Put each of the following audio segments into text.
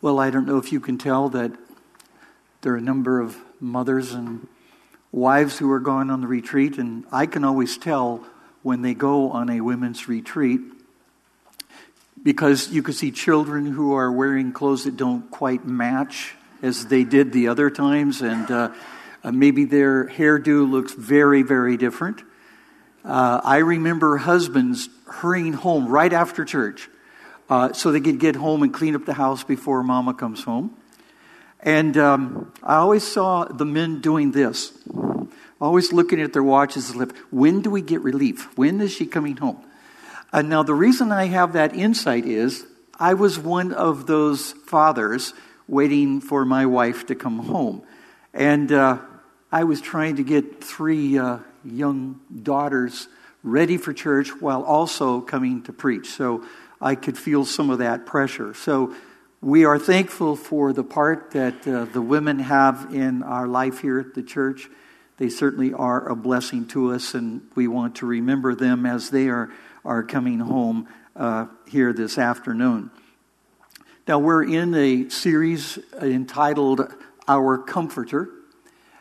Well, I don't know if you can tell that there are a number of mothers and wives who are going on the retreat, and I can always tell when they go on a women's retreat because you can see children who are wearing clothes that don't quite match as they did the other times, and uh, uh, maybe their hairdo looks very, very different. Uh, I remember husbands hurrying home right after church uh, so they could get home and clean up the house before mama comes home. And um, I always saw the men doing this, always looking at their watches and when do we get relief? When is she coming home? And now, the reason I have that insight is I was one of those fathers waiting for my wife to come home. And uh, I was trying to get three uh, young daughters ready for church while also coming to preach. So I could feel some of that pressure. So we are thankful for the part that uh, the women have in our life here at the church. They certainly are a blessing to us, and we want to remember them as they are, are coming home uh, here this afternoon. Now, we're in a series entitled Our Comforter,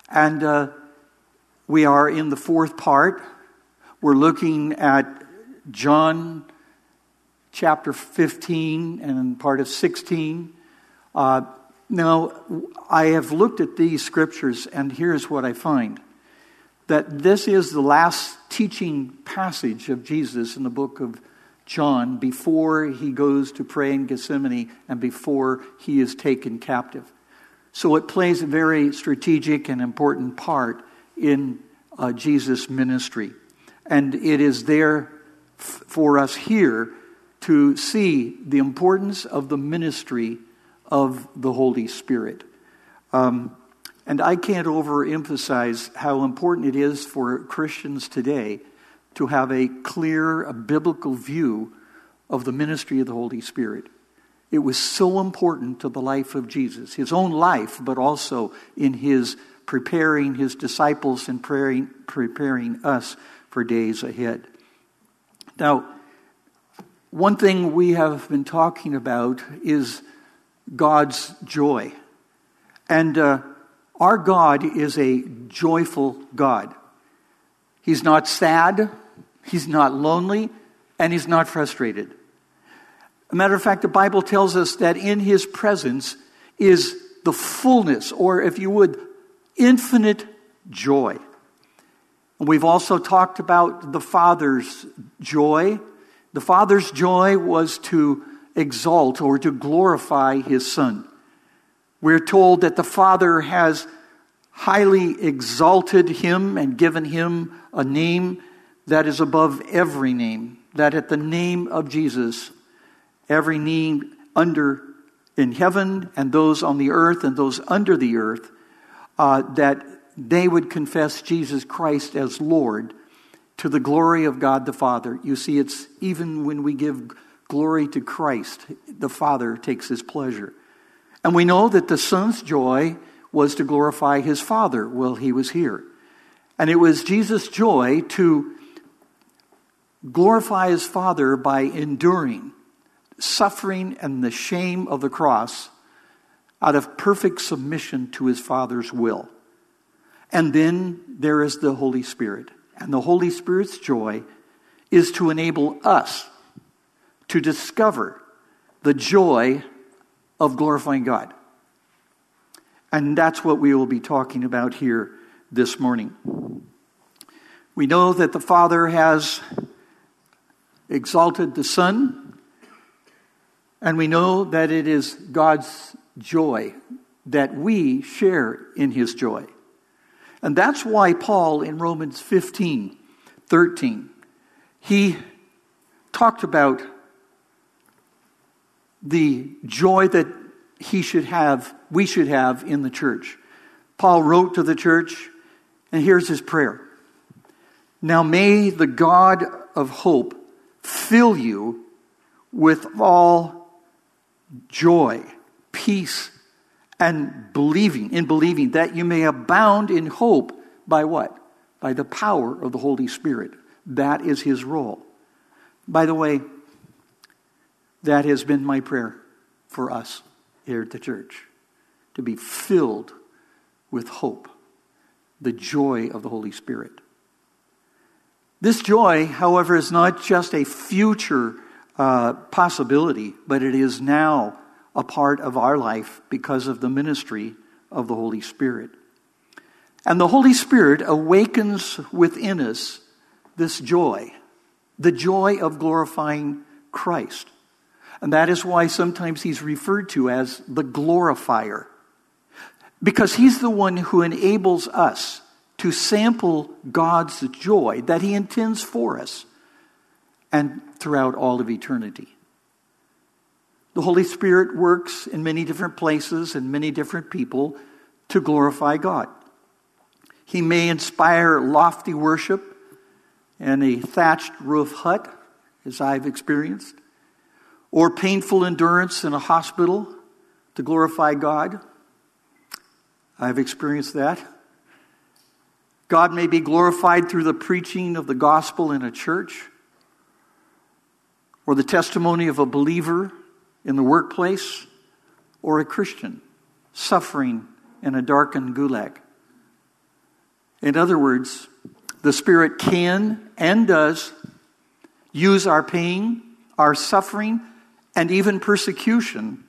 and uh, we are in the fourth part. We're looking at John chapter 15 and part of 16. Uh, now, I have looked at these scriptures, and here's what I find that this is the last teaching passage of Jesus in the book of John before he goes to pray in Gethsemane and before he is taken captive. So it plays a very strategic and important part in uh, Jesus' ministry. And it is there f- for us here to see the importance of the ministry of the Holy Spirit. Um, and I can't overemphasize how important it is for Christians today to have a clear, a biblical view of the ministry of the Holy Spirit. It was so important to the life of Jesus, his own life, but also in his preparing his disciples and preparing, preparing us for days ahead. Now, one thing we have been talking about is God's joy. And uh, our God is a joyful God. He's not sad, He's not lonely, and He's not frustrated. A matter of fact, the Bible tells us that in His presence is the fullness, or if you would, infinite joy. And we've also talked about the Father's joy the Father's joy was to exalt or to glorify His Son. We're told that the Father has highly exalted Him and given Him a name that is above every name, that at the name of Jesus, every knee under in heaven and those on the earth and those under the earth, uh, that they would confess Jesus Christ as Lord to the glory of God the Father. You see, it's even when we give glory to Christ, the Father takes his pleasure. And we know that the Son's joy was to glorify his Father while he was here. And it was Jesus' joy to glorify his Father by enduring suffering and the shame of the cross out of perfect submission to his Father's will. And then there is the Holy Spirit. And the Holy Spirit's joy is to enable us to discover the joy of glorifying God. And that's what we will be talking about here this morning. We know that the Father has exalted the Son, and we know that it is God's joy that we share in His joy. And that's why Paul in Romans 15 13, he talked about the joy that he should have, we should have in the church. Paul wrote to the church, and here's his prayer. Now may the God of hope fill you with all joy, peace, and believing, in believing, that you may abound in hope by what? By the power of the Holy Spirit. That is his role. By the way, that has been my prayer for us here at the church to be filled with hope, the joy of the Holy Spirit. This joy, however, is not just a future uh, possibility, but it is now a part of our life because of the ministry of the Holy Spirit. And the Holy Spirit awakens within us this joy, the joy of glorifying Christ. And that is why sometimes he's referred to as the glorifier. Because he's the one who enables us to sample God's joy that he intends for us and throughout all of eternity. The Holy Spirit works in many different places and many different people to glorify God. He may inspire lofty worship in a thatched roof hut, as I've experienced, or painful endurance in a hospital to glorify God. I've experienced that. God may be glorified through the preaching of the gospel in a church or the testimony of a believer in the workplace or a Christian suffering in a darkened gulag. In other words, the Spirit can and does use our pain, our suffering, and even persecution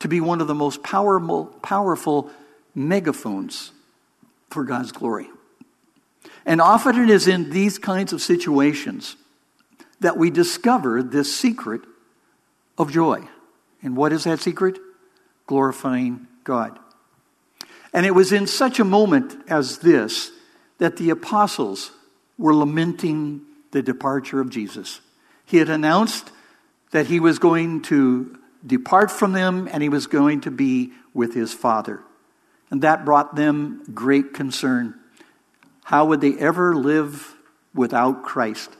to be one of the most powerful, powerful megaphones for God's glory. And often it is in these kinds of situations that we discover this secret of joy. And what is that secret? Glorifying God. And it was in such a moment as this that the apostles were lamenting the departure of Jesus. He had announced that he was going to depart from them and he was going to be with his Father. And that brought them great concern. How would they ever live without Christ?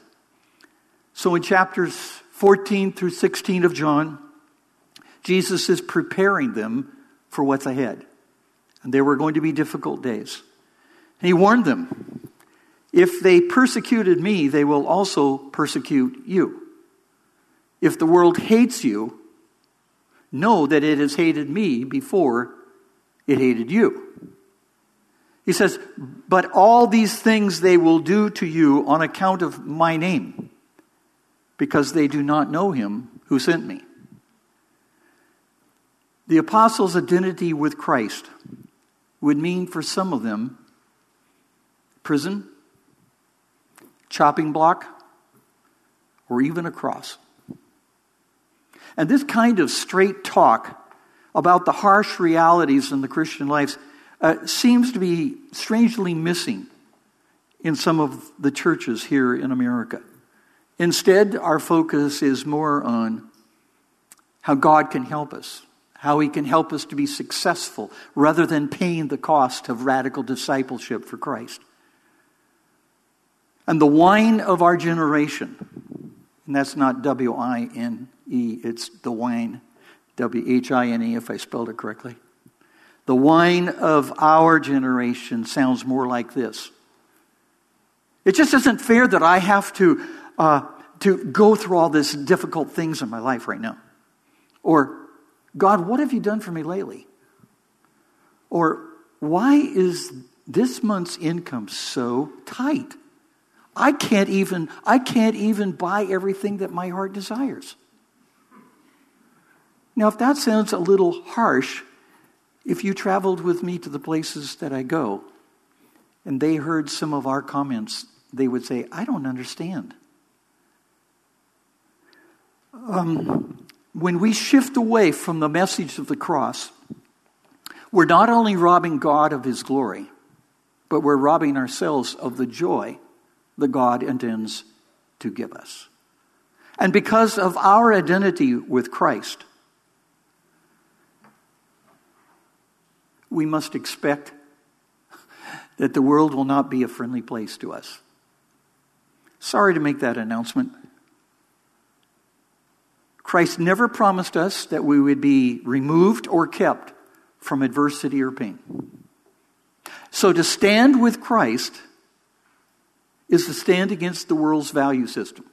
So in chapters 14 through 16 of John, Jesus is preparing them for what's ahead. And there were going to be difficult days. And he warned them if they persecuted me, they will also persecute you. If the world hates you, know that it has hated me before it hated you. He says, But all these things they will do to you on account of my name, because they do not know him who sent me. The apostles' identity with Christ would mean for some of them prison, chopping block, or even a cross. And this kind of straight talk about the harsh realities in the Christian life uh, seems to be strangely missing in some of the churches here in America. Instead, our focus is more on how God can help us, how He can help us to be successful, rather than paying the cost of radical discipleship for Christ. And the whine of our generation, and that's not W I N E, it's the whine, W H I N E, if I spelled it correctly. The whine of our generation sounds more like this. It just isn't fair that I have to, uh, to go through all these difficult things in my life right now. Or, God, what have you done for me lately? Or, why is this month's income so tight? I can't even, I can't even buy everything that my heart desires. Now, if that sounds a little harsh, if you traveled with me to the places that I go and they heard some of our comments, they would say, I don't understand. Um, when we shift away from the message of the cross, we're not only robbing God of his glory, but we're robbing ourselves of the joy that God intends to give us. And because of our identity with Christ, we must expect that the world will not be a friendly place to us. Sorry to make that announcement. Christ never promised us that we would be removed or kept from adversity or pain. So to stand with Christ is to stand against the world's value system.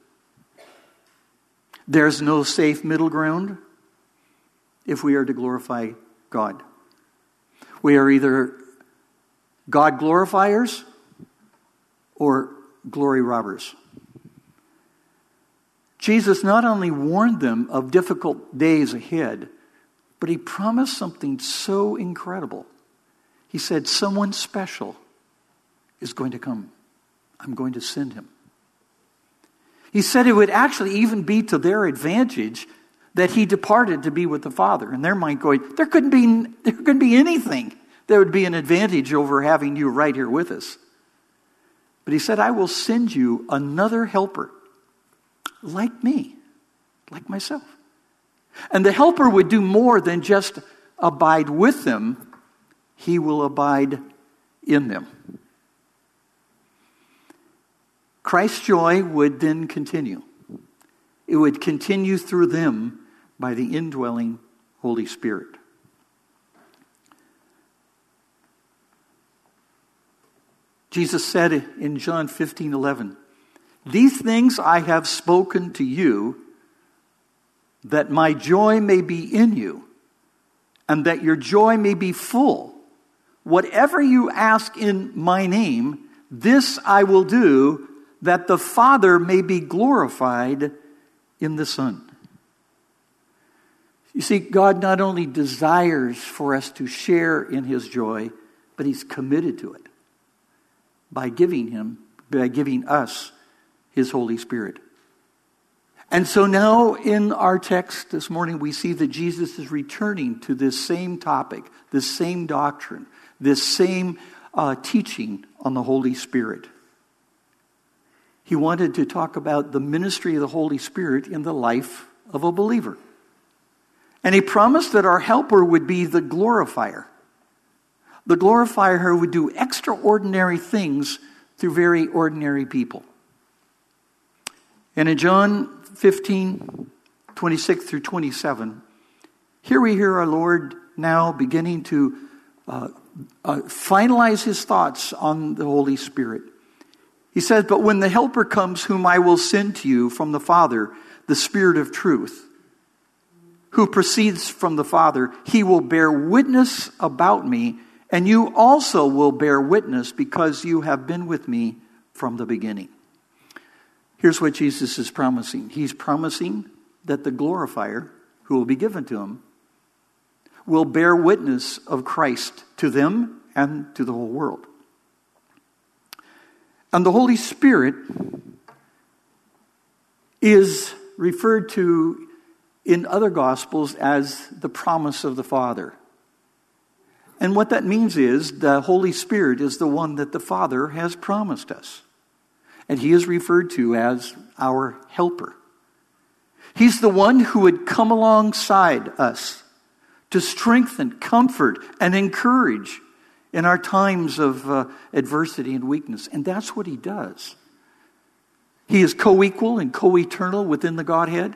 There's no safe middle ground. if we are to glorify God. We are either God glorifiers or glory robbers. Jesus not only warned them of difficult days ahead, but he promised something so incredible. He said, Someone special is going to come. I'm going to send him. He said it would actually even be to their advantage that he departed to be with the Father. And their mind going, there couldn't be, there couldn't be anything that would be an advantage over having you right here with us. But he said, I will send you another helper like me, like myself. And the helper would do more than just abide with them, he will abide in them. Christ's joy would then continue. It would continue through them by the indwelling Holy Spirit. Jesus said in John 15 11, These things I have spoken to you, that my joy may be in you, and that your joy may be full. Whatever you ask in my name, this I will do, that the Father may be glorified in the Son. You see, God not only desires for us to share in his joy, but he's committed to it by giving him, by giving us his Holy Spirit. And so now in our text this morning, we see that Jesus is returning to this same topic, this same doctrine, this same uh, teaching on the Holy Spirit. He wanted to talk about the ministry of the Holy Spirit in the life of a believer. And he promised that our helper would be the glorifier. The glorifier who would do extraordinary things through very ordinary people. And in John 15, 26 through 27, here we hear our Lord now beginning to uh, uh, finalize his thoughts on the Holy Spirit. He says, But when the Helper comes, whom I will send to you from the Father, the Spirit of truth, who proceeds from the Father, he will bear witness about me, and you also will bear witness because you have been with me from the beginning. Here's what Jesus is promising He's promising that the glorifier, who will be given to him, will bear witness of Christ to them and to the whole world. And the Holy Spirit is referred to in other Gospels as the promise of the Father. And what that means is the Holy Spirit is the one that the Father has promised us. And he is referred to as our helper. He's the one who would come alongside us to strengthen, comfort, and encourage in our times of uh, adversity and weakness. And that's what he does. He is co equal and co eternal within the Godhead.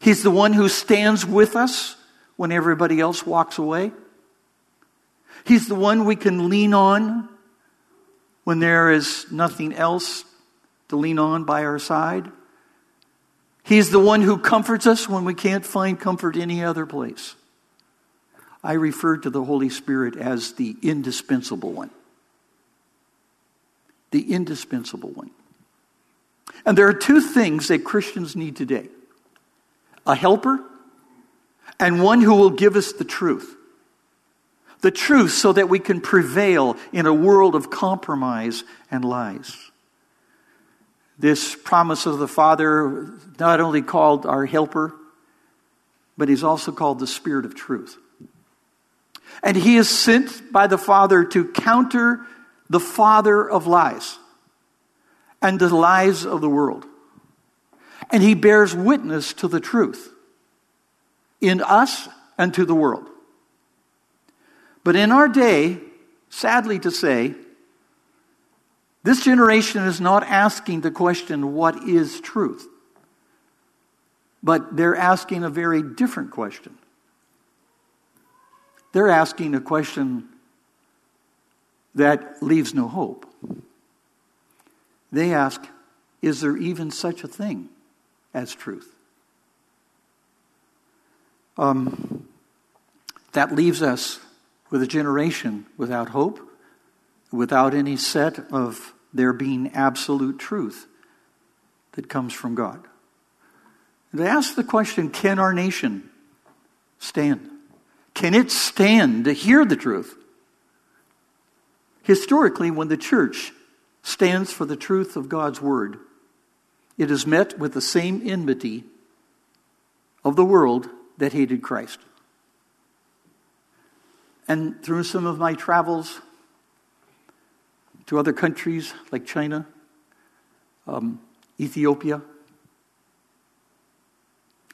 He's the one who stands with us when everybody else walks away. He's the one we can lean on when there is nothing else to lean on by our side. He's the one who comforts us when we can't find comfort any other place. I refer to the Holy Spirit as the indispensable one. The indispensable one. And there are two things that Christians need today a helper and one who will give us the truth. The truth so that we can prevail in a world of compromise and lies. This promise of the Father not only called our helper, but he's also called the Spirit of truth. And he is sent by the Father to counter the father of lies and the lies of the world. And he bears witness to the truth in us and to the world. But in our day, sadly to say, this generation is not asking the question, what is truth? But they're asking a very different question. They're asking a question that leaves no hope. They ask, is there even such a thing as truth? Um, that leaves us with a generation without hope, without any set of there being absolute truth that comes from God. To ask the question can our nation stand? Can it stand to hear the truth? Historically, when the church stands for the truth of God's word, it is met with the same enmity of the world that hated Christ. And through some of my travels to other countries like China, um, Ethiopia,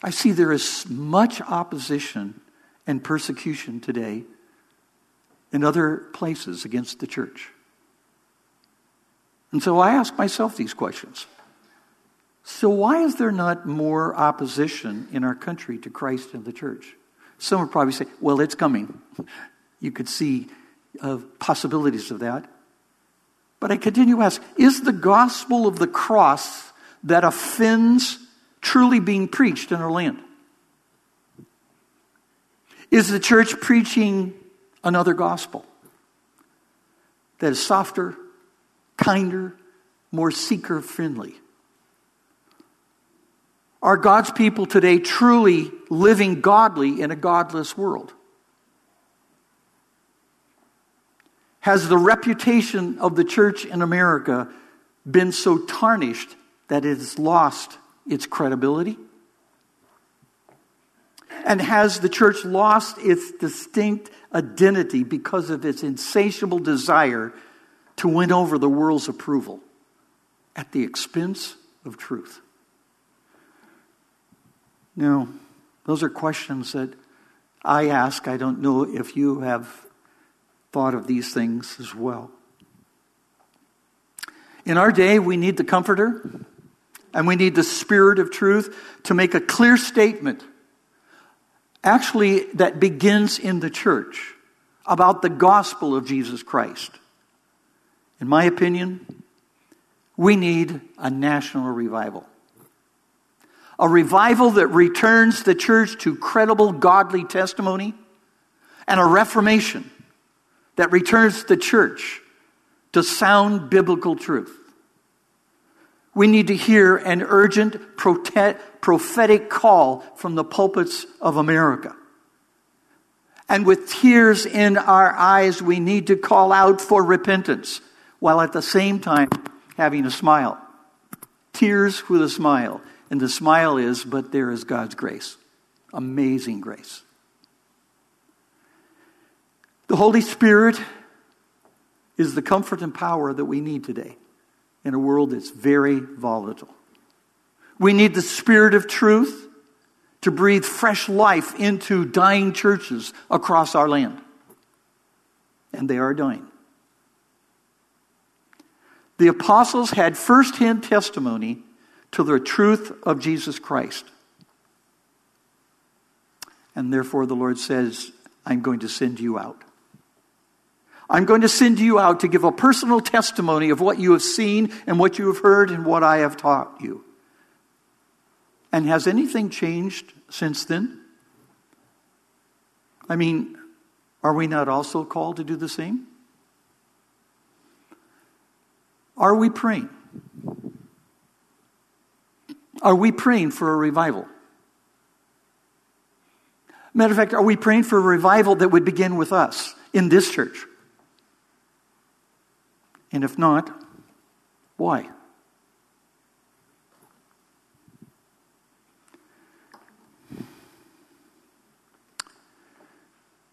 I see there is much opposition and persecution today in other places against the church. And so I ask myself these questions. So, why is there not more opposition in our country to Christ and the church? Some would probably say, well, it's coming. You could see uh, possibilities of that. But I continue to ask is the gospel of the cross that offends truly being preached in our land? Is the church preaching another gospel that is softer, kinder, more seeker friendly? Are God's people today truly living godly in a godless world? Has the reputation of the church in America been so tarnished that it has lost its credibility? And has the church lost its distinct identity because of its insatiable desire to win over the world's approval at the expense of truth? Now, those are questions that I ask. I don't know if you have thought of these things as well. In our day, we need the Comforter and we need the Spirit of truth to make a clear statement, actually, that begins in the church about the gospel of Jesus Christ. In my opinion, we need a national revival a revival that returns the church to credible godly testimony, and a reformation that returns the church to sound biblical truth. We need to hear an urgent prophetic call from the pulpits of America. And with tears in our eyes, we need to call out for repentance while at the same time having a smile. Tears with a smile. And the smile is, but there is God's grace. Amazing grace. The Holy Spirit is the comfort and power that we need today in a world that's very volatile. We need the Spirit of truth to breathe fresh life into dying churches across our land. And they are dying. The apostles had firsthand testimony to the truth of Jesus Christ. And therefore, the Lord says, I'm going to send you out. I'm going to send you out to give a personal testimony of what you have seen and what you have heard and what I have taught you. And has anything changed since then? I mean, are we not also called to do the same? Are we praying? Are we praying for a revival? Matter of fact, are we praying for a revival that would begin with us in this church? And if not, why?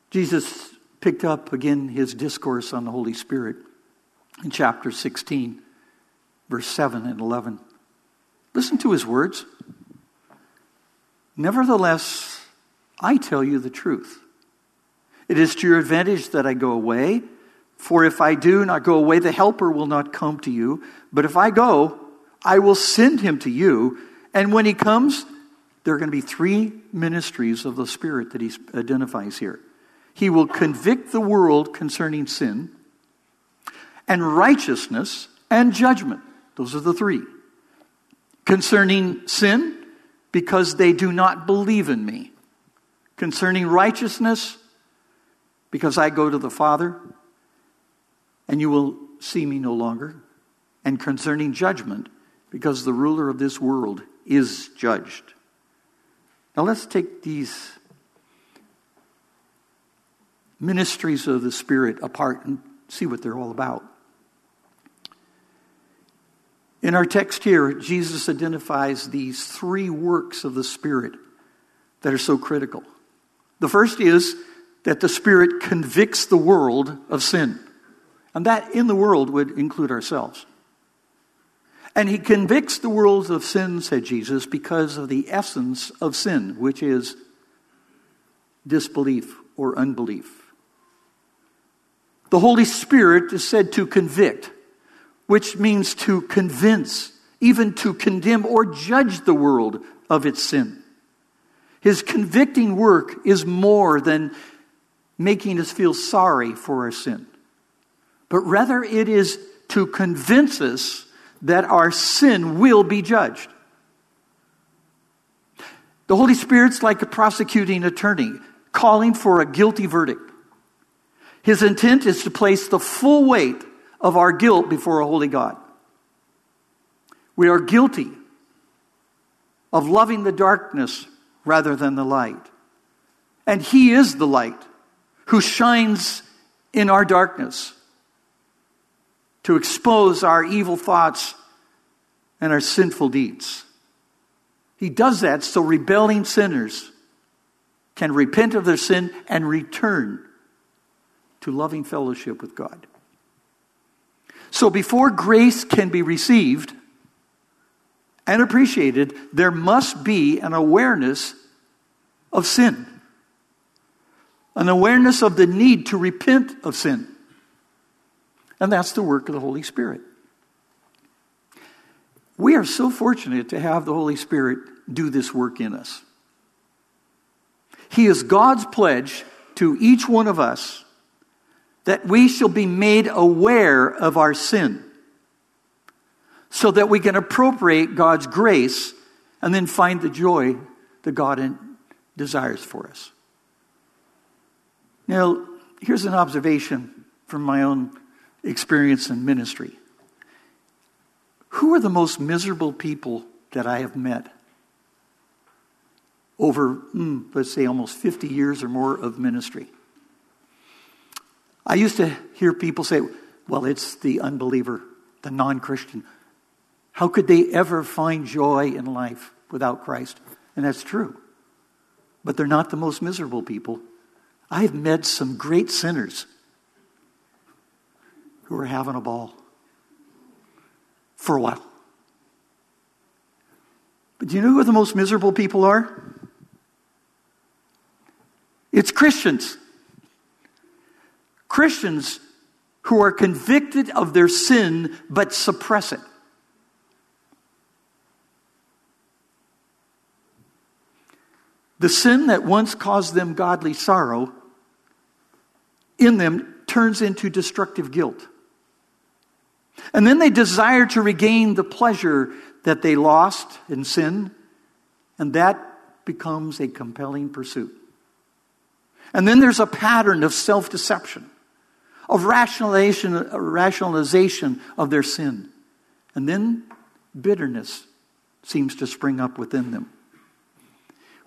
Jesus picked up again his discourse on the Holy Spirit in chapter 16, verse 7 and 11. Listen to his words. Nevertheless, I tell you the truth. It is to your advantage that I go away, for if I do not go away, the Helper will not come to you. But if I go, I will send him to you. And when he comes, there are going to be three ministries of the Spirit that he identifies here. He will convict the world concerning sin, and righteousness, and judgment. Those are the three concerning sin because they do not believe in me. Concerning righteousness, because I go to the Father, and you will see me no longer. And concerning judgment, because the ruler of this world is judged. Now let's take these ministries of the Spirit apart and see what they're all about. In our text here, Jesus identifies these three works of the Spirit that are so critical. The first is that the Spirit convicts the world of sin. And that in the world would include ourselves. And he convicts the world of sin, said Jesus, because of the essence of sin, which is disbelief or unbelief. The Holy Spirit is said to convict, which means to convince, even to condemn or judge the world of its sin. His convicting work is more than making us feel sorry for our sin, but rather it is to convince us that our sin will be judged. The Holy Spirit's like a prosecuting attorney calling for a guilty verdict. His intent is to place the full weight of our guilt before a holy God. We are guilty of loving the darkness rather than the light. And He is the light who shines in our darkness to expose our evil thoughts and our sinful deeds. He does that so rebelling sinners can repent of their sin and return to loving fellowship with God. So before grace can be received and appreciated, there must be an awareness of sin, an awareness of the need to repent of sin. And that's the work of the Holy Spirit. We are so fortunate to have the Holy Spirit do this work in us. He is God's pledge to each one of us that we shall be made aware of our sin so that we can appropriate God's grace and then find the joy that God desires for us. Now, here's an observation from my own experience in ministry. Who are the most miserable people that I have met over, mm, let's say, almost 50 years or more of ministry? I used to hear people say, well, it's the unbeliever, the non Christian. How could they ever find joy in life without Christ? And that's true. But they're not the most miserable people. I've met some great sinners who are having a ball for a while. But do you know who the most miserable people are? It's Christians. Christians who are convicted of their sin but suppress it. The sin that once caused them godly sorrow in them turns into destructive guilt. And then they desire to regain the pleasure that they lost in sin, and that becomes a compelling pursuit. And then there's a pattern of self deception, of rationalization, rationalization of their sin. And then bitterness seems to spring up within them.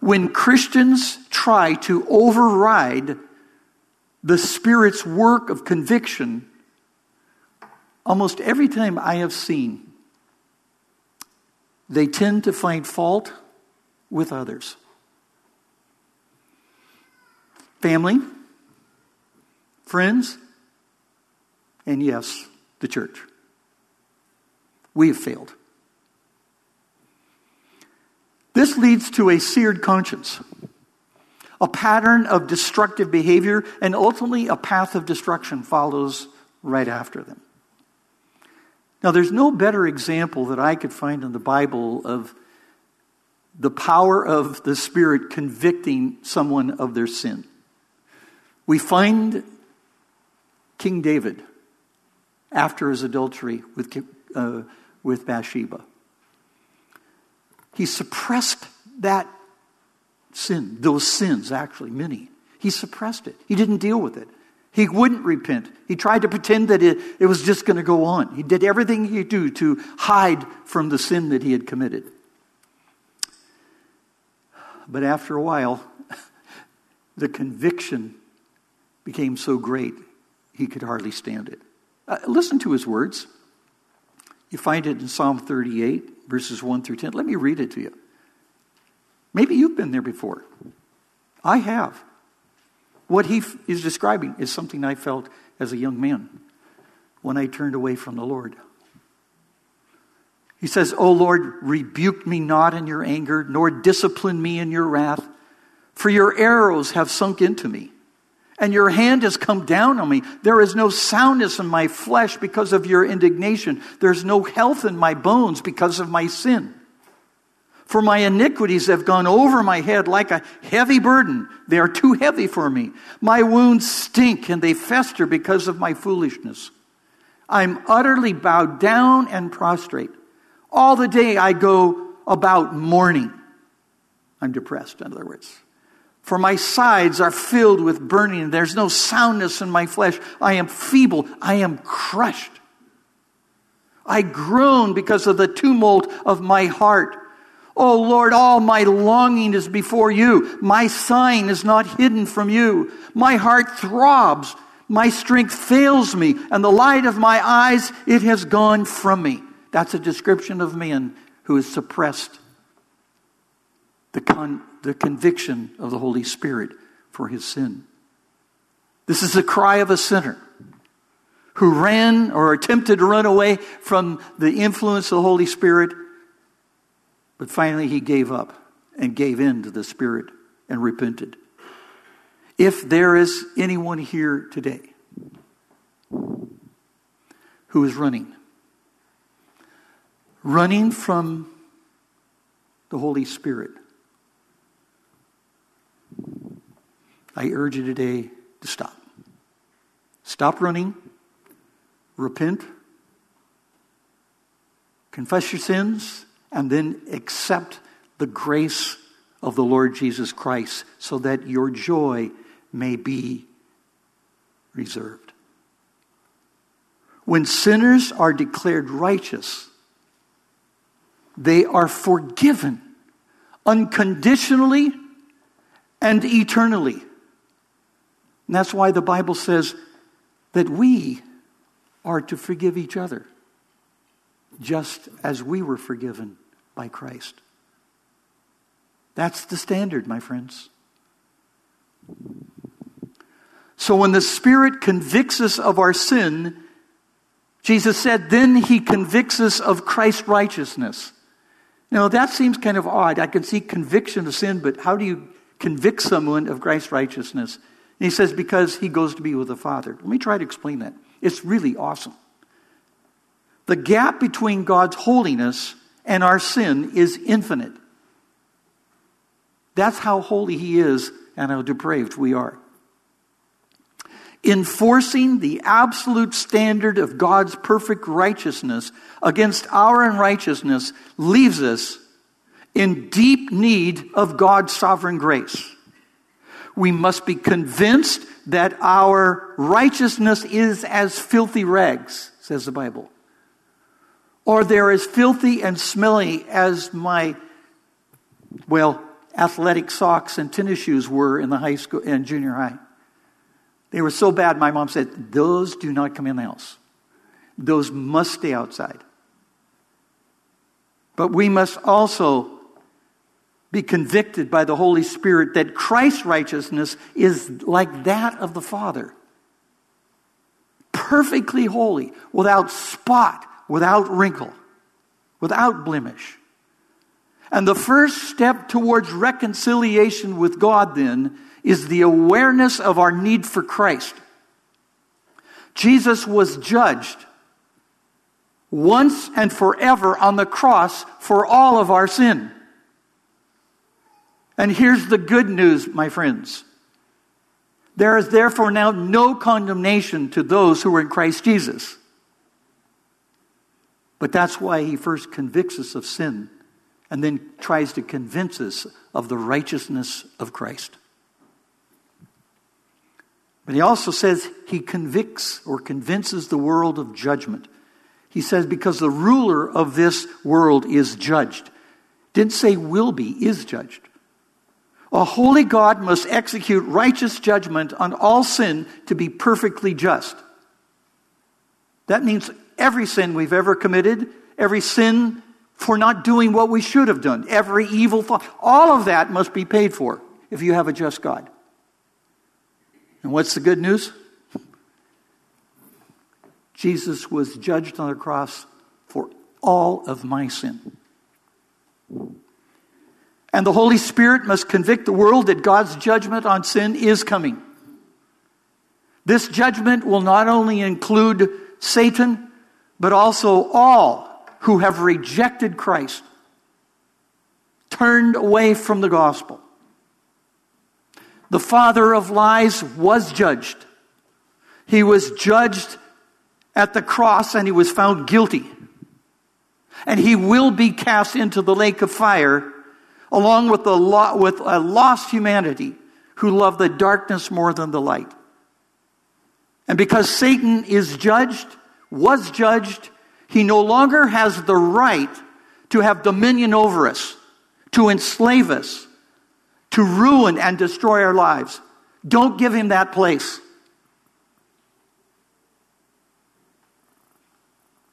When Christians try to override the Spirit's work of conviction, almost every time I have seen, they tend to find fault with others. Family, friends, and yes, the church. We have failed. This leads to a seared conscience, a pattern of destructive behavior, and ultimately a path of destruction follows right after them. Now, there's no better example that I could find in the Bible of the power of the Spirit convicting someone of their sin. We find King David after his adultery with, uh, with Bathsheba. He suppressed that sin, those sins, actually, many. He suppressed it, he didn't deal with it. He wouldn't repent. He tried to pretend that it, it was just going to go on. He did everything he could do to hide from the sin that he had committed. But after a while, the conviction became so great he could hardly stand it. Uh, listen to his words. You find it in Psalm 38, verses 1 through 10. Let me read it to you. Maybe you've been there before. I have. What he f- is describing is something I felt as a young man when I turned away from the Lord. He says, O Lord, rebuke me not in your anger, nor discipline me in your wrath, for your arrows have sunk into me, and your hand has come down on me. There is no soundness in my flesh because of your indignation. There's no health in my bones because of my sin. For my iniquities have gone over my head like a heavy burden. They are too heavy for me. My wounds stink and they fester because of my foolishness. I'm utterly bowed down and prostrate. All the day I go about mourning. I'm depressed, in other words. For my sides are filled with burning. There's no soundness in my flesh. I am feeble. I am crushed. I groan because of the tumult of my heart. Oh Lord, all my longing is before you. My sign is not hidden from you. My heart throbs. My strength fails me, and the light of my eyes, it has gone from me. That's a description of man who has suppressed the, con- the conviction of the Holy Spirit for his sin. This is the cry of a sinner who ran or attempted to run away from the influence of the Holy Spirit, but finally he gave up and gave in to the Spirit and repented. If there is anyone here today who is running, running from the Holy Spirit. I urge you today to stop. Stop running, repent, confess your sins, and then accept the grace of the Lord Jesus Christ so that your joy may be reserved. When sinners are declared righteous, they are forgiven unconditionally and eternally. And that's why the Bible says that we are to forgive each other, just as we were forgiven by Christ. That's the standard, my friends. So when the Spirit convicts us of our sin, Jesus said, then he convicts us of Christ's righteousness. Now, that seems kind of odd. I can see conviction of sin, but how do you convict someone of Christ's righteousness? And he says, because he goes to be with the Father. Let me try to explain that. It's really awesome. The gap between God's holiness and our sin is infinite. That's how holy he is and how depraved we are. Enforcing the absolute standard of God's perfect righteousness against our unrighteousness leaves us in deep need of God's sovereign grace. We must be convinced that our righteousness is as filthy rags, says the Bible. Or they're as filthy and smelly as my, well, athletic socks and tennis shoes were in the high school and junior high. They were so bad, my mom said, Those do not come in the house. Those must stay outside. But we must also be convicted by the Holy Spirit that Christ's righteousness is like that of the Father. Perfectly holy, without spot, without wrinkle, without blemish. And the first step towards reconciliation with God, then, is the awareness of our need for Christ. Jesus was judged once and forever on the cross for all of our sin. And here's the good news, my friends. There is therefore now no condemnation to those who are in Christ Jesus. But that's why he first convicts us of sin and then tries to convince us of the righteousness of Christ. But he also says he convicts or convinces the world of judgment. He says, because the ruler of this world is judged. Didn't say will be, is judged. A holy God must execute righteous judgment on all sin to be perfectly just. That means every sin we've ever committed, every sin for not doing what we should have done, every evil thought, all of that must be paid for if you have a just God. And what's the good news? Jesus was judged on the cross for all of my sin. And the Holy Spirit must convict the world that God's judgment on sin is coming. This judgment will not only include Satan, but also all who have rejected Christ, turned away from the gospel. The father of lies was judged. He was judged at the cross and he was found guilty. And he will be cast into the lake of fire along with, the lo- with a lost humanity who love the darkness more than the light. And because Satan is judged, was judged, he no longer has the right to have dominion over us, to enslave us, to ruin and destroy our lives. Don't give him that place.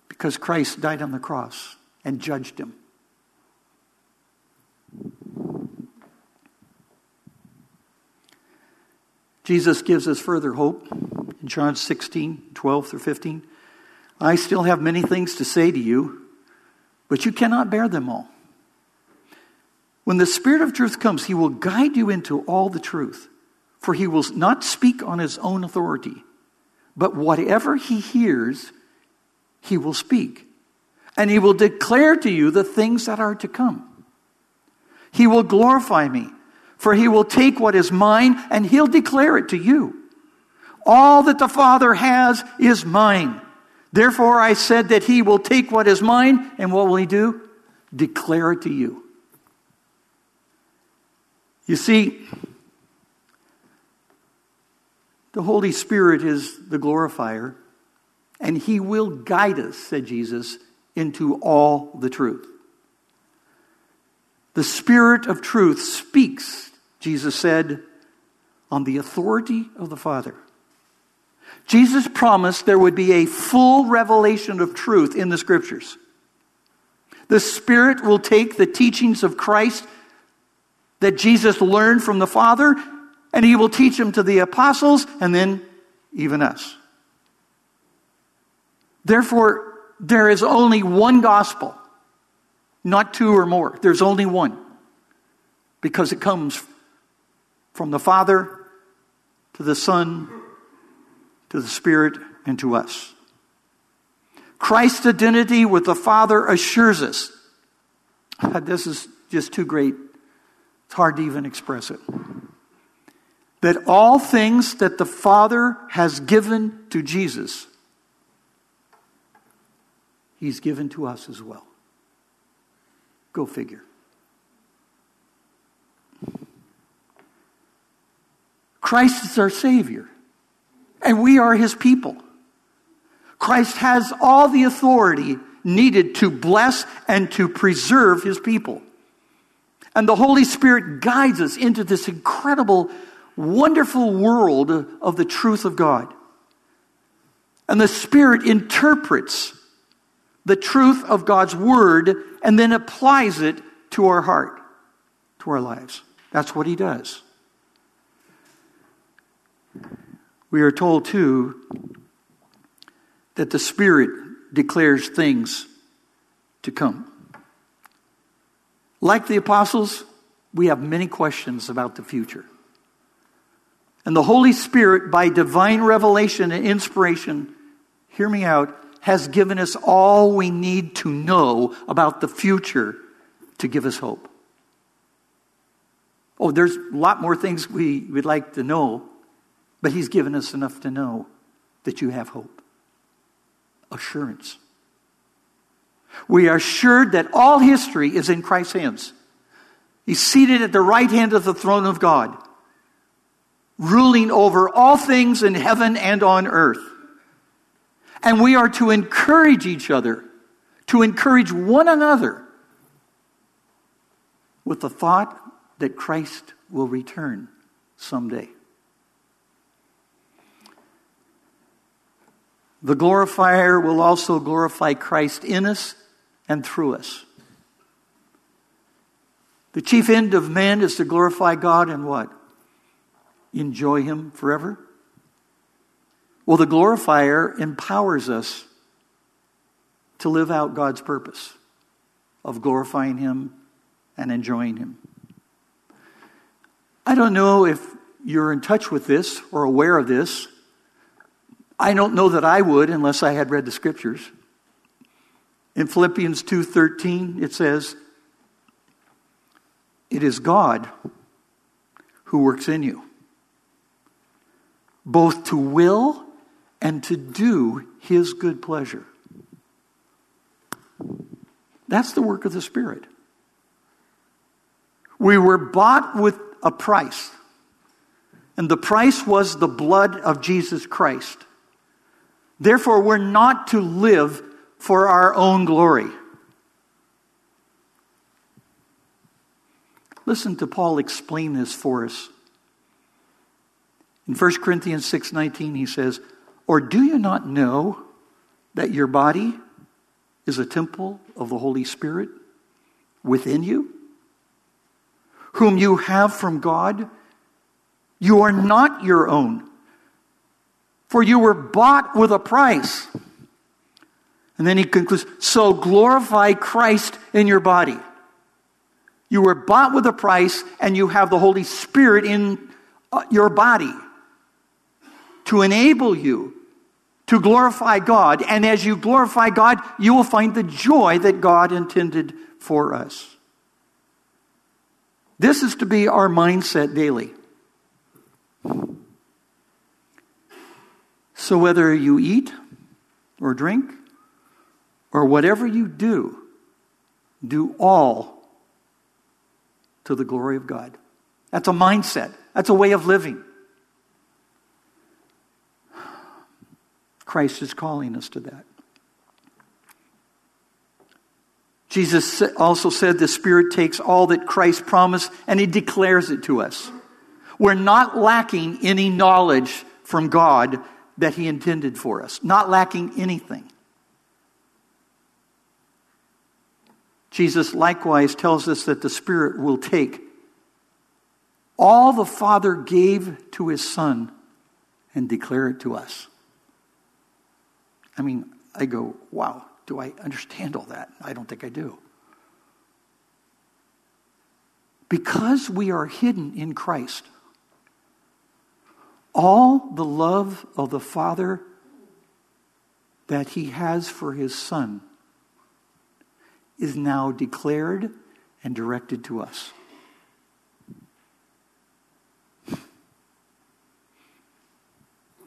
Because Christ died on the cross and judged him. Jesus gives us further hope in John 16, 12 through 15. I still have many things to say to you, but you cannot bear them all. When the Spirit of truth comes, he will guide you into all the truth, for he will not speak on his own authority, but whatever he hears, he will speak. And he will declare to you the things that are to come. He will glorify me, for he will take what is mine and he'll declare it to you. All that the Father has is mine. Therefore, I said that he will take what is mine, and what will he do? Declare it to you. You see, the Holy Spirit is the glorifier, and he will guide us, said Jesus, into all the truth. The Spirit of truth speaks, Jesus said, on the authority of the Father. Jesus promised there would be a full revelation of truth in the scriptures. The Spirit will take the teachings of Christ that Jesus learned from the Father and he will teach them to the apostles and then even us. Therefore, there is only one gospel, not two or more. There's only one because it comes from the Father to the Son to the Spirit, and to us. Christ's identity with the Father assures us. This is just too great. It's hard to even express it. That all things that the Father has given to Jesus, He's given to us as well. Go figure. Christ is our Savior and we are his people. Christ has all the authority needed to bless and to preserve his people. And the Holy Spirit guides us into this incredible, wonderful world of the truth of God. And the Spirit interprets the truth of God's Word and then applies it to our heart, to our lives. That's what He does. We are told, too, that the Spirit declares things to come. Like the apostles, we have many questions about the future. And the Holy Spirit, by divine revelation and inspiration, hear me out, has given us all we need to know about the future to give us hope. Oh, there's a lot more things we would like to know, but He's given us enough to know that you have hope, assurance. We are assured that all history is in Christ's hands. He's seated at the right hand of the throne of God, ruling over all things in heaven and on earth. And we are to encourage each other, to encourage one another with the thought that Christ will return someday. The glorifier will also glorify Christ in us and through us. The chief end of man is to glorify God and what? Enjoy Him forever? Well, the glorifier empowers us to live out God's purpose of glorifying Him and enjoying Him. I don't know if you're in touch with this or aware of this. I don't know that I would unless I had read the scriptures. In Philippians 2:13 it says, "It is God who works in you, both to will and to do his good pleasure." That's the work of the Spirit. We were bought with a price. And the price was the blood of Jesus Christ. Therefore, we're not to live for our own glory. Listen to Paul explain this for us. In 1 Corinthians 6:19 he says, "Or do you not know that your body is a temple of the Holy Spirit within you, whom you have from God? You are not your own, for you were bought with a price. And then he concludes So glorify Christ in your body. You were bought with a price, and you have the Holy Spirit in uh, your body to enable you to glorify God. And as you glorify God, you will find the joy that God intended for us. This is to be our mindset daily. So whether you eat or drink or whatever you do, do all to the glory of God. That's a mindset, that's a way of living. Christ is calling us to that. Jesus also said the Spirit takes all that Christ promised and He declares it to us. We're not lacking any knowledge from God that He intended for us, not lacking anything. Jesus likewise tells us that the Spirit will take all the Father gave to His Son and declare it to us. I mean, I go, wow, do I understand all that? I don't think I do. Because we are hidden in Christ, all the love of the Father that He has for His Son is now declared and directed to us.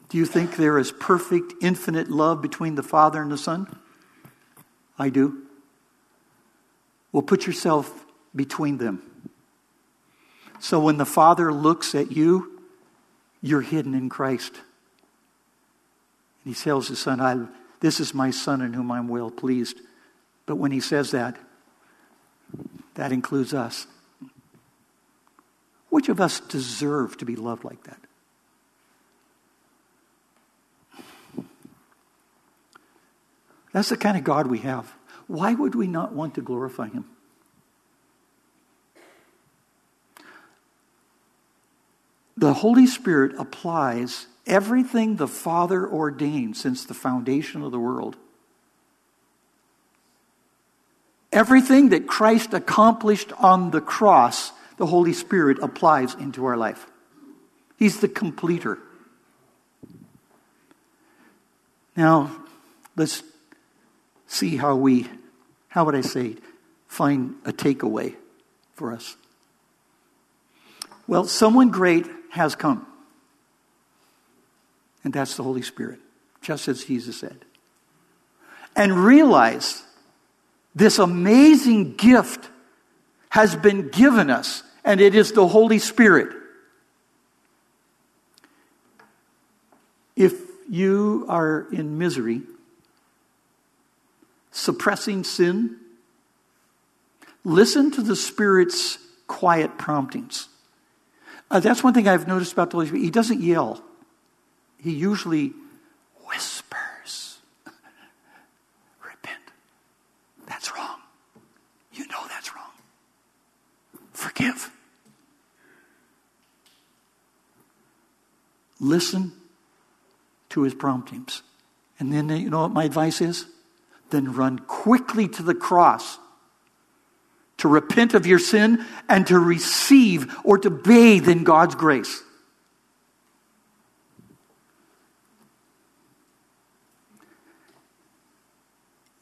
Do you think there is perfect, infinite love between the Father and the Son? I do. Well, put yourself between them. So when the Father looks at you, you're hidden in Christ. And he tells his son, I, This is my son in whom I'm well pleased. But when he says that, that includes us. Which of us deserve to be loved like that? That's the kind of God we have. Why would we not want to glorify Him? The Holy Spirit applies everything the Father ordained since the foundation of the world. Everything that Christ accomplished on the cross, the Holy Spirit applies into our life. He's the completer. Now, let's see how we, how would I say, find a takeaway for us. Well, someone great has come, and that's the Holy Spirit, just as Jesus said. And realize This amazing gift has been given us, and it is the Holy Spirit. If you are in misery, suppressing sin, listen to the Spirit's quiet promptings. Uh, that's one thing I've noticed about the Holy Spirit. He doesn't yell, he usually whispers. Repent. That's wrong. You know that's wrong. Forgive. Listen to his promptings. And then, you know what my advice is? Then run quickly to the cross to repent of your sin and to receive or to bathe in God's grace.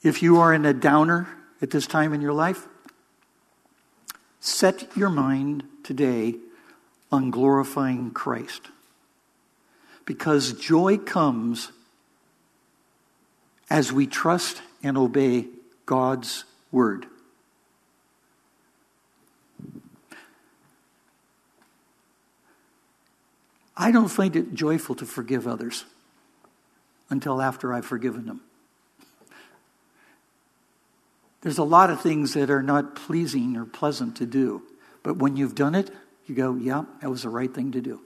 If you are in a downer at this time in your life, set your mind today on glorifying Christ. Because joy comes as we trust and obey God's word. I don't find it joyful to forgive others until after I've forgiven them. There's a lot of things that are not pleasing or pleasant to do, but when you've done it, you go, yeah, that was the right thing to do.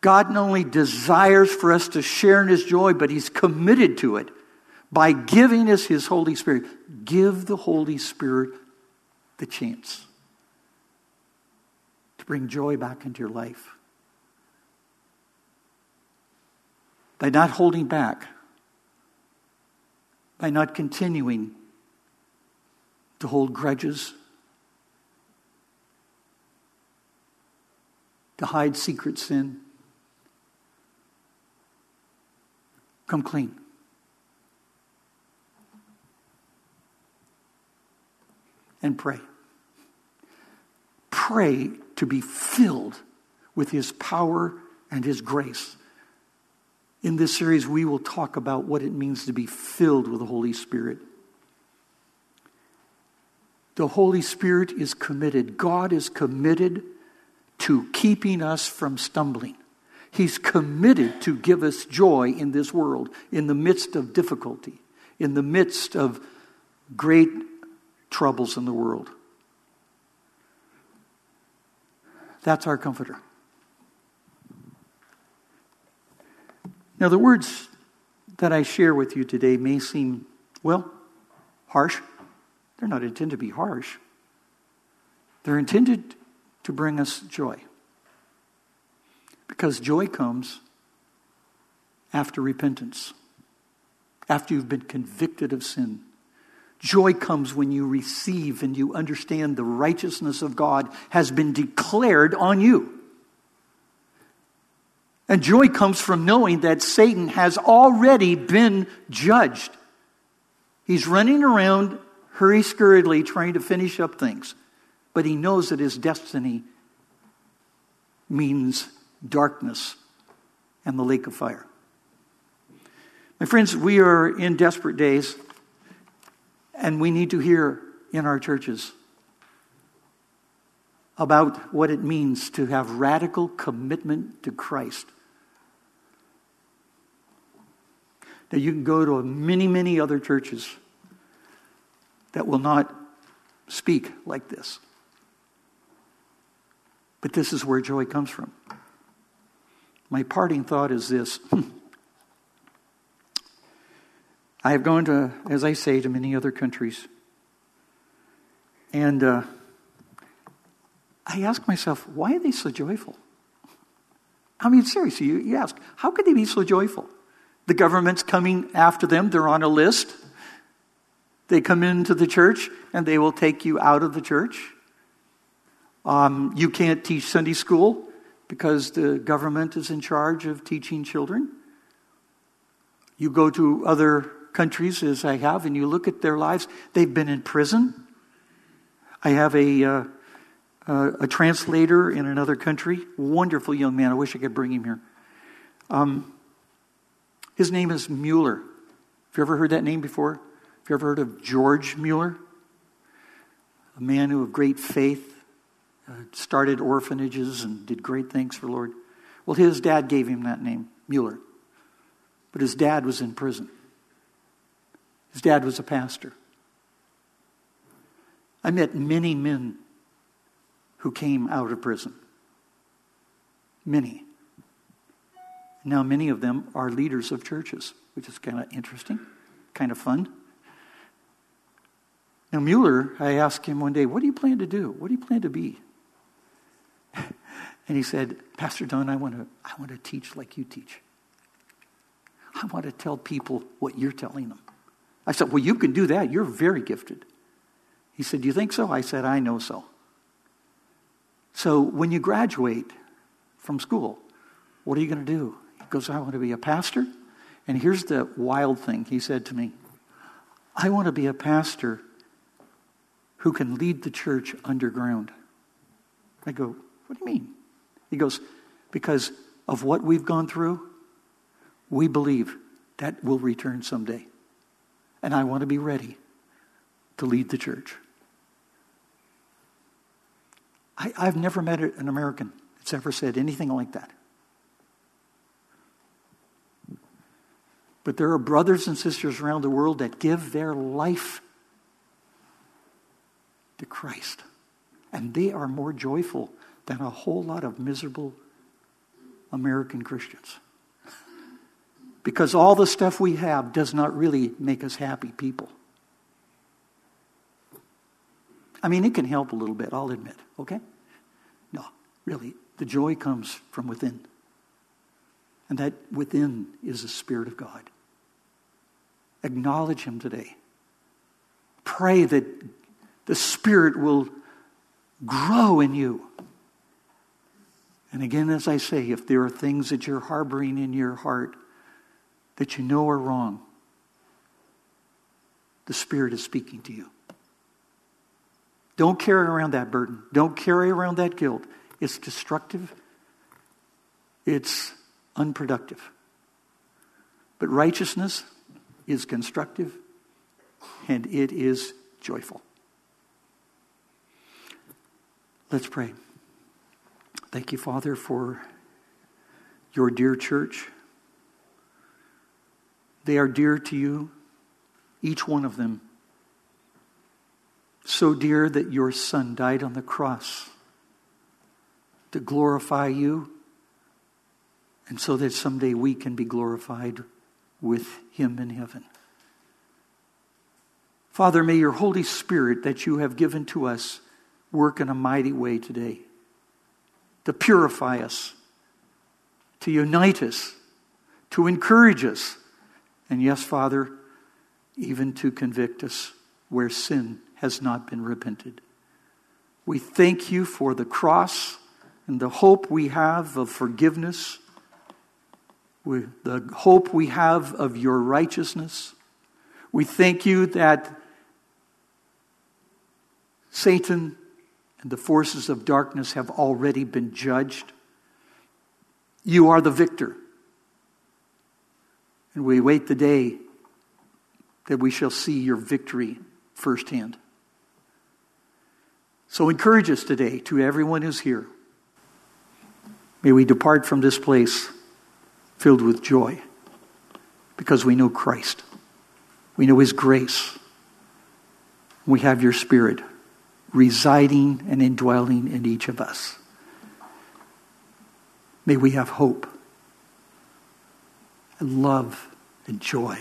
God not only desires for us to share in His joy, but He's committed to it by giving us His Holy Spirit. Give the Holy Spirit the chance bring joy back into your life. By not holding back, by not continuing to hold grudges, to hide secret sin. Come clean. And pray. Pray to be filled with His power and His grace. In this series, we will talk about what it means to be filled with the Holy Spirit. The Holy Spirit is committed. God is committed to keeping us from stumbling. He's committed to give us joy in this world, in the midst of difficulty, in the midst of great troubles in the world. That's our comforter. Now, the words that I share with you today may seem, well, harsh. They're not intended to be harsh, they're intended to bring us joy. Because joy comes after repentance, after you've been convicted of sin. Joy comes when you receive and you understand the righteousness of God has been declared on you. And joy comes from knowing that Satan has already been judged. He's running around hurry scurriedly trying to finish up things, but he knows that his destiny means darkness and the lake of fire. My friends, we are in desperate days, and we need to hear in our churches about what it means to have radical commitment to Christ. Now, you can go to many, many other churches that will not speak like this. But this is where joy comes from. My parting thought is this I have gone to, as I say, to many other countries. And uh, I ask myself, why are they so joyful? I mean, seriously, you, you ask, how could they be so joyful? The government's coming after them, they're on a list. They come into the church and they will take you out of the church. Um, you can't teach Sunday school because the government is in charge of teaching children. You go to other countries, as I have, and you look at their lives. They've been in prison. I have a, uh, uh, a translator in another country, wonderful young man. I wish I could bring him here. Um, his name is Mueller. Have you ever heard that name before? Have you ever heard of George Mueller? A man who of great faith uh, started orphanages and did great things for the Lord. Well, his dad gave him that name, Mueller. But his dad was in prison. His dad was a pastor. I met many men who came out of prison. Many. Now, many of them are leaders of churches, which is kind of interesting, kind of fun. Now, Mueller, I asked him one day, What do you plan to do? What do you plan to be? and he said, Pastor Don, I want to, I want to teach like you teach. I want to tell people what you're telling them. I said, Well, you can do that. You're very gifted. He said, Do you think so? I said, I know so. So when you graduate from school, what are you going to do? He goes, I want to be a pastor. And here's the wild thing he said to me I want to be a pastor who can lead the church underground. I go, What do you mean? He goes, Because of what we've gone through, we believe that will return someday. And I want to be ready to lead the church. I, have never met an American that's ever said anything like that. But there are brothers and sisters around the world that give their life to Christ. And they are more joyful than a whole lot of miserable American Christians. Because all the stuff we have does not really make us happy people. I mean, it can help a little bit, I'll admit, okay? No, really, the joy comes from within. And that within is the Spirit of God. Acknowledge Him today. Pray that the Spirit will grow in you. And again, as I say, if there are things that you're harboring in your heart that you know are wrong, the Spirit is speaking to you. Don't carry around that burden. Don't carry around that guilt. It's destructive, it's unproductive. But righteousness is constructive and it is joyful. Let's pray. Thank you, Father, for your dear church. They are dear to you, each one of them so dear that your Son died on the cross to glorify you, and so that someday we can be glorified with Him in heaven. Father, may your Holy Spirit that you have given to us work in a mighty way today to purify us, to unite us, to encourage us, and yes, Father, even to convict us where sin has not been repented. We thank you for the cross and the hope we have of forgiveness, the hope we have of your righteousness. We thank you that Satan and the forces of darkness have already been judged. You are the victor. And we wait the day that we shall see your victory firsthand. So encourage us today to everyone who's here. May we depart from this place filled with joy because we know Christ. We know His grace. We have your Spirit residing and indwelling in each of us. May we have hope and love and joy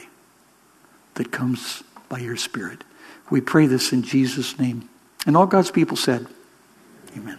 that comes by your Spirit. We pray this in Jesus' name. And all God's people said, Amen.